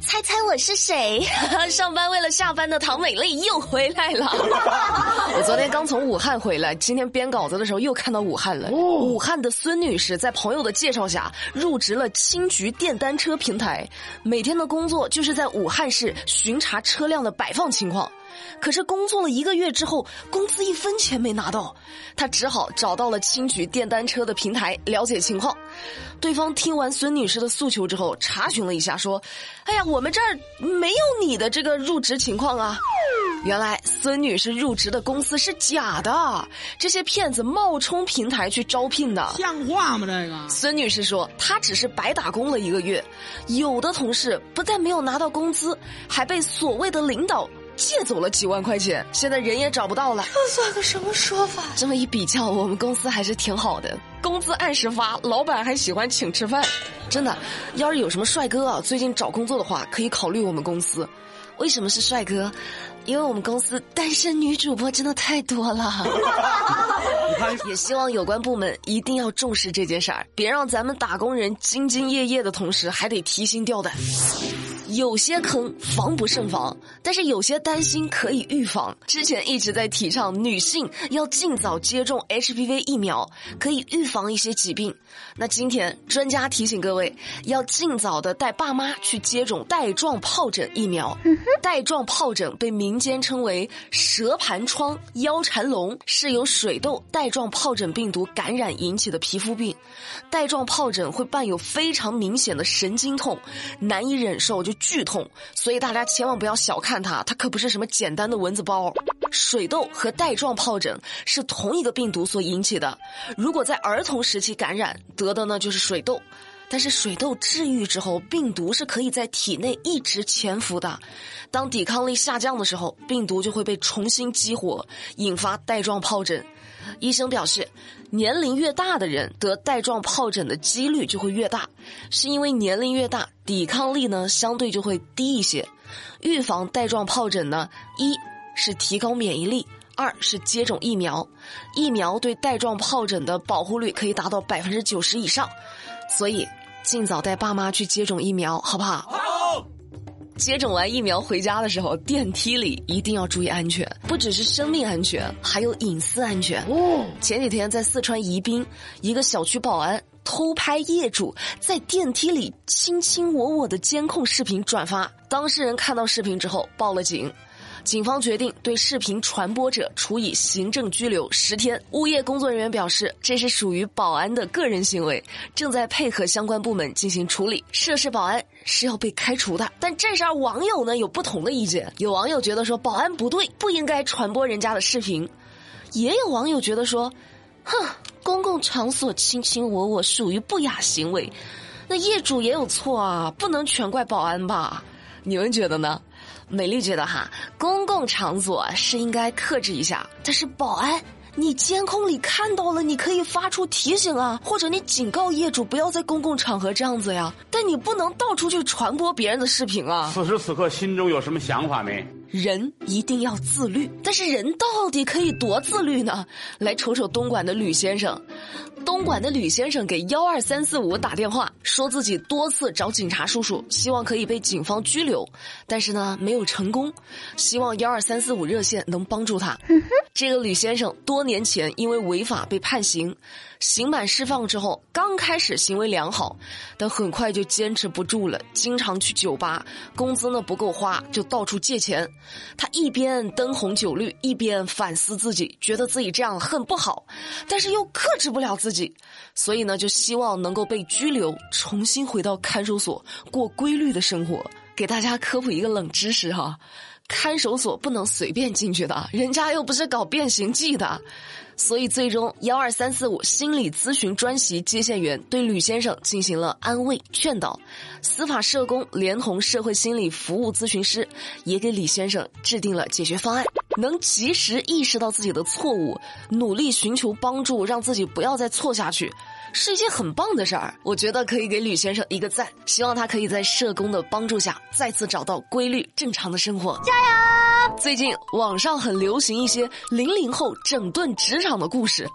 猜猜我是谁？上班为了下班的唐美丽又回来了。我昨天刚从武汉回来，今天编稿子的时候又看到武汉了。武汉的孙女士在朋友的介绍下入职了青桔电单车平台，每天的工作就是在武汉市巡查车辆的摆放情况。可是工作了一个月之后，工资一分钱没拿到，他只好找到了青桔电单车的平台了解情况。对方听完孙女士的诉求之后，查询了一下，说：“哎呀，我们这儿没有你的这个入职情况啊。”原来孙女士入职的公司是假的，这些骗子冒充平台去招聘的，像话吗？这个孙女士说，她只是白打工了一个月，有的同事不但没有拿到工资，还被所谓的领导。借走了几万块钱，现在人也找不到了。这算个什么说法？这么一比较，我们公司还是挺好的，工资按时发，老板还喜欢请吃饭。真的，要是有什么帅哥啊，最近找工作的话，可以考虑我们公司。为什么是帅哥？因为我们公司单身女主播真的太多了。也希望有关部门一定要重视这件事儿，别让咱们打工人兢兢业业的同时，还得提心吊胆。有些坑防不胜防，但是有些担心可以预防。之前一直在提倡女性要尽早接种 HPV 疫苗，可以预防一些疾病。那今天专家提醒各位，要尽早的带爸妈去接种带状疱疹疫苗。带状疱疹被民间称为蛇盘疮、腰缠龙，是由水痘带状疱疹病毒感染引起的皮肤病。带状疱疹会伴有非常明显的神经痛，难以忍受就。剧痛，所以大家千万不要小看它，它可不是什么简单的蚊子包。水痘和带状疱疹是同一个病毒所引起的，如果在儿童时期感染得的呢就是水痘，但是水痘治愈之后，病毒是可以在体内一直潜伏的，当抵抗力下降的时候，病毒就会被重新激活，引发带状疱疹。医生表示，年龄越大的人得带状疱疹的几率就会越大，是因为年龄越大，抵抗力呢相对就会低一些。预防带状疱疹呢，一是提高免疫力，二是接种疫苗。疫苗对带状疱疹的保护率可以达到百分之九十以上，所以尽早带爸妈去接种疫苗，好不好？接种完疫苗回家的时候，电梯里一定要注意安全，不只是生命安全，还有隐私安全。哦，前几天在四川宜宾，一个小区保安偷拍业主在电梯里卿卿我我的监控视频转发，当事人看到视频之后报了警。警方决定对视频传播者处以行政拘留十天。物业工作人员表示，这是属于保安的个人行为，正在配合相关部门进行处理。涉事保安是要被开除的。但这事儿网友呢有不同的意见，有网友觉得说保安不对，不应该传播人家的视频；也有网友觉得说，哼，公共场所卿卿我我属于不雅行为，那业主也有错啊，不能全怪保安吧？你们觉得呢？美丽觉得哈，公共场所是应该克制一下，但是保安，你监控里看到了，你可以发出提醒啊，或者你警告业主不要在公共场合这样子呀，但你不能到处去传播别人的视频啊。此时此刻心中有什么想法没？人一定要自律，但是人到底可以多自律呢？来瞅瞅东莞的吕先生。东莞的吕先生给幺二三四五打电话，说自己多次找警察叔叔，希望可以被警方拘留，但是呢没有成功，希望幺二三四五热线能帮助他。这个吕先生多年前因为违法被判刑，刑满释放之后，刚开始行为良好，但很快就坚持不住了，经常去酒吧，工资呢不够花，就到处借钱。他一边灯红酒绿，一边反思自己，觉得自己这样很不好，但是又克制不了自己，所以呢，就希望能够被拘留，重新回到看守所过规律的生活。给大家科普一个冷知识哈。看守所不能随便进去的，人家又不是搞变形计的，所以最终幺二三四五心理咨询专席接线员对吕先生进行了安慰劝导，司法社工连同社会心理服务咨询师也给李先生制定了解决方案，能及时意识到自己的错误，努力寻求帮助，让自己不要再错下去。是一件很棒的事儿，我觉得可以给吕先生一个赞。希望他可以在社工的帮助下，再次找到规律正常的生活。加油！最近网上很流行一些零零后整顿职场的故事，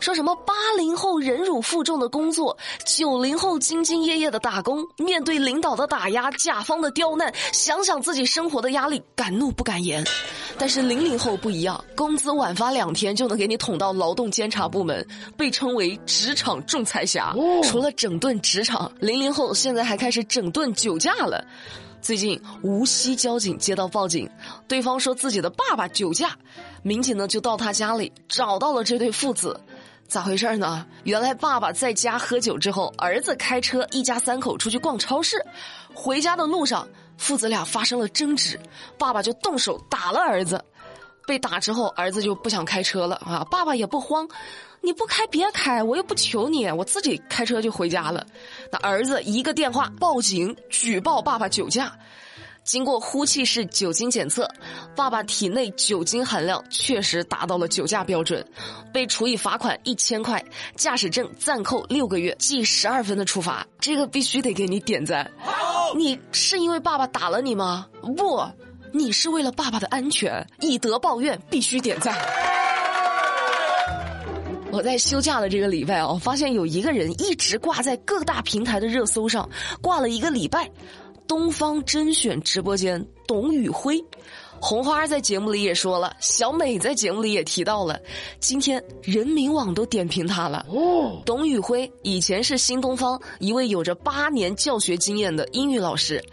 说什么八零后忍辱负重的工作，九零后兢兢业业的打工，面对领导的打压、甲方的刁难，想想自己生活的压力，敢怒不敢言。但是零零后不一样，工资晚发两天就能给你捅到劳动监察部门，被称为职场仲裁侠。除了整顿职场，零零后现在还开始整顿酒驾了。最近无锡交警接到报警，对方说自己的爸爸酒驾，民警呢就到他家里找到了这对父子。咋回事呢？原来爸爸在家喝酒之后，儿子开车，一家三口出去逛超市，回家的路上，父子俩发生了争执，爸爸就动手打了儿子。被打之后，儿子就不想开车了啊！爸爸也不慌，你不开别开，我又不求你，我自己开车就回家了。那儿子一个电话报警举报爸爸酒驾。经过呼气式酒精检测，爸爸体内酒精含量确实达到了酒驾标准，被处以罚款一千块，驾驶证暂扣六个月，记十二分的处罚。这个必须得给你点赞。你是因为爸爸打了你吗？不，你是为了爸爸的安全，以德报怨，必须点赞。我在休假的这个礼拜啊，发现有一个人一直挂在各大平台的热搜上，挂了一个礼拜。东方甄选直播间，董宇辉，红花在节目里也说了，小美在节目里也提到了，今天人民网都点评他了。哦，董宇辉以前是新东方一位有着八年教学经验的英语老师，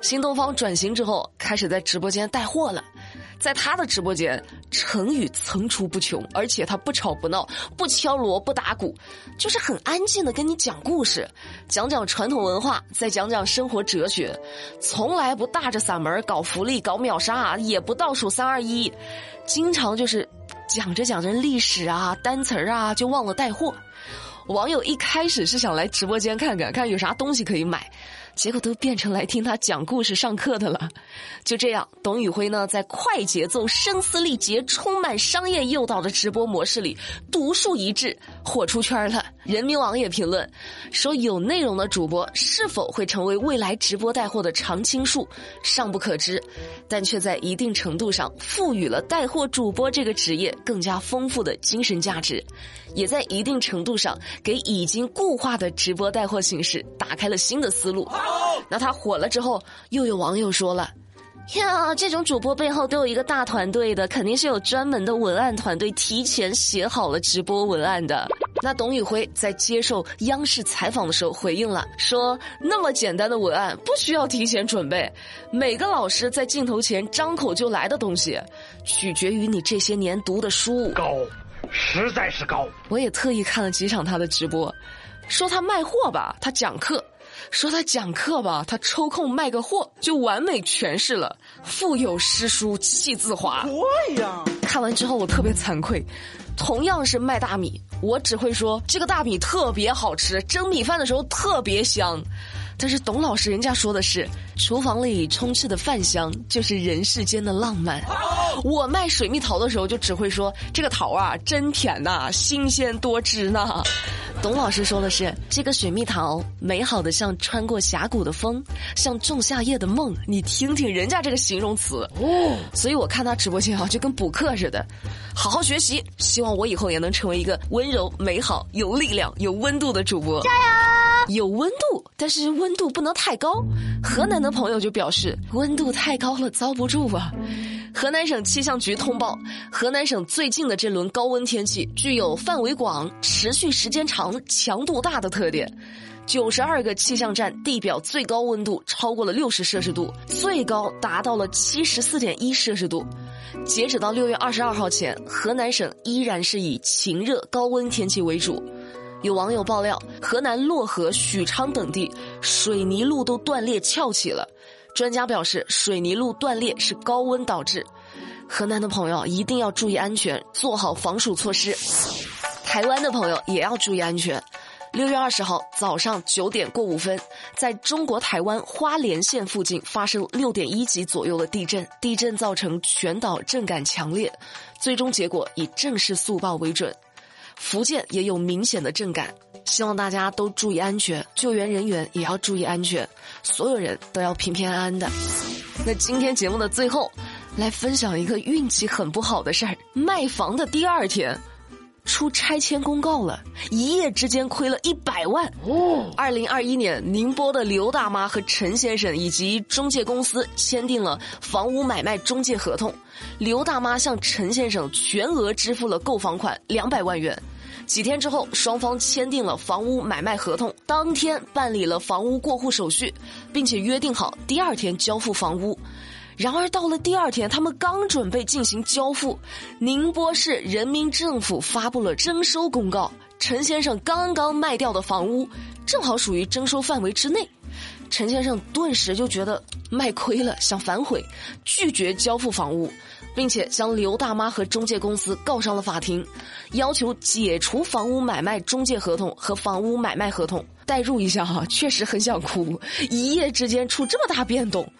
新东方转型之后，开始在直播间带货了。在他的直播间，成语层出不穷，而且他不吵不闹，不敲锣不打鼓，就是很安静的跟你讲故事，讲讲传统文化，再讲讲生活哲学，从来不大着嗓门搞福利、搞秒杀，也不倒数三二一，经常就是讲着讲着历史啊、单词啊，就忘了带货。网友一开始是想来直播间看看，看有啥东西可以买。结果都变成来听他讲故事、上课的了。就这样，董宇辉呢，在快节奏、声嘶力竭、充满商业诱导的直播模式里独树一帜，火出圈了。人民网也评论说，有内容的主播是否会成为未来直播带货的常青树，尚不可知，但却在一定程度上赋予了带货主播这个职业更加丰富的精神价值，也在一定程度上给已经固化的直播带货形式打开了新的思路。那他火了之后，又有网友说了：“呀，这种主播背后都有一个大团队的，肯定是有专门的文案团队提前写好了直播文案的。”那董宇辉在接受央视采访的时候回应了，说：“那么简单的文案不需要提前准备，每个老师在镜头前张口就来的东西，取决于你这些年读的书高，实在是高。”我也特意看了几场他的直播，说他卖货吧，他讲课。说他讲课吧，他抽空卖个货，就完美诠释了“腹有诗书气自华”。对呀，看完之后我特别惭愧。同样是卖大米，我只会说这个大米特别好吃，蒸米饭的时候特别香。但是董老师人家说的是，厨房里充斥的饭香就是人世间的浪漫。我卖水蜜桃的时候就只会说这个桃啊真甜呐，新鲜多汁呐。董老师说的是这个水蜜桃美好的像穿过峡谷的风，像仲夏夜的梦。你听听人家这个形容词哦，所以我看他直播间啊就跟补课似的，好好学习，希望我以后也能成为一个温柔、美好、有力量、有温度的主播。加油！有温度，但是温度不能太高。河南的朋友就表示温度太高了遭不住啊。河南省气象局通报，河南省最近的这轮高温天气具有范围广、持续时间长、强度大的特点。九十二个气象站地表最高温度超过了六十摄氏度，最高达到了七十四点一摄氏度。截止到六月二十二号前，河南省依然是以晴热高温天气为主。有网友爆料，河南漯河、许昌等地水泥路都断裂翘起了。专家表示，水泥路断裂是高温导致。河南的朋友一定要注意安全，做好防暑措施。台湾的朋友也要注意安全。六月二十号早上九点过五分，在中国台湾花莲县附近发生六点一级左右的地震，地震造成全岛震感强烈，最终结果以正式速报为准。福建也有明显的震感。希望大家都注意安全，救援人员也要注意安全，所有人都要平平安安的。那今天节目的最后，来分享一个运气很不好的事儿：卖房的第二天，出拆迁公告了，一夜之间亏了一百万。哦，二零二一年，宁波的刘大妈和陈先生以及中介公司签订了房屋买卖中介合同，刘大妈向陈先生全额支付了购房款两百万元。几天之后，双方签订了房屋买卖合同，当天办理了房屋过户手续，并且约定好第二天交付房屋。然而到了第二天，他们刚准备进行交付，宁波市人民政府发布了征收公告。陈先生刚刚卖掉的房屋，正好属于征收范围之内。陈先生顿时就觉得卖亏了，想反悔，拒绝交付房屋，并且将刘大妈和中介公司告上了法庭，要求解除房屋买卖中介合同和房屋买卖合同。代入一下哈，确实很想哭，一夜之间出这么大变动。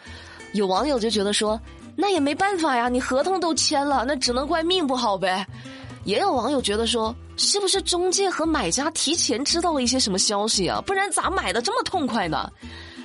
有网友就觉得说，那也没办法呀，你合同都签了，那只能怪命不好呗。也有网友觉得说，是不是中介和买家提前知道了一些什么消息啊？不然咋买的这么痛快呢？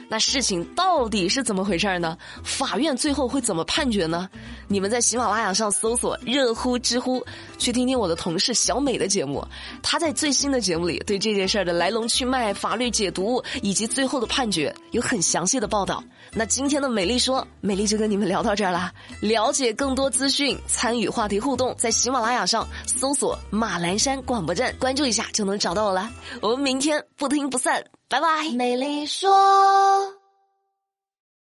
那事情到底是怎么回事儿呢？法院最后会怎么判决呢？你们在喜马拉雅上搜索“热乎知乎”，去听听我的同事小美的节目。她在最新的节目里对这件事儿的来龙去脉、法律解读以及最后的判决有很详细的报道。那今天的美丽说，美丽就跟你们聊到这儿啦。了解更多资讯，参与话题互动，在喜马拉雅上搜索“马栏山广播站”，关注一下就能找到我了。我们明天不听不散。拜拜，美丽说。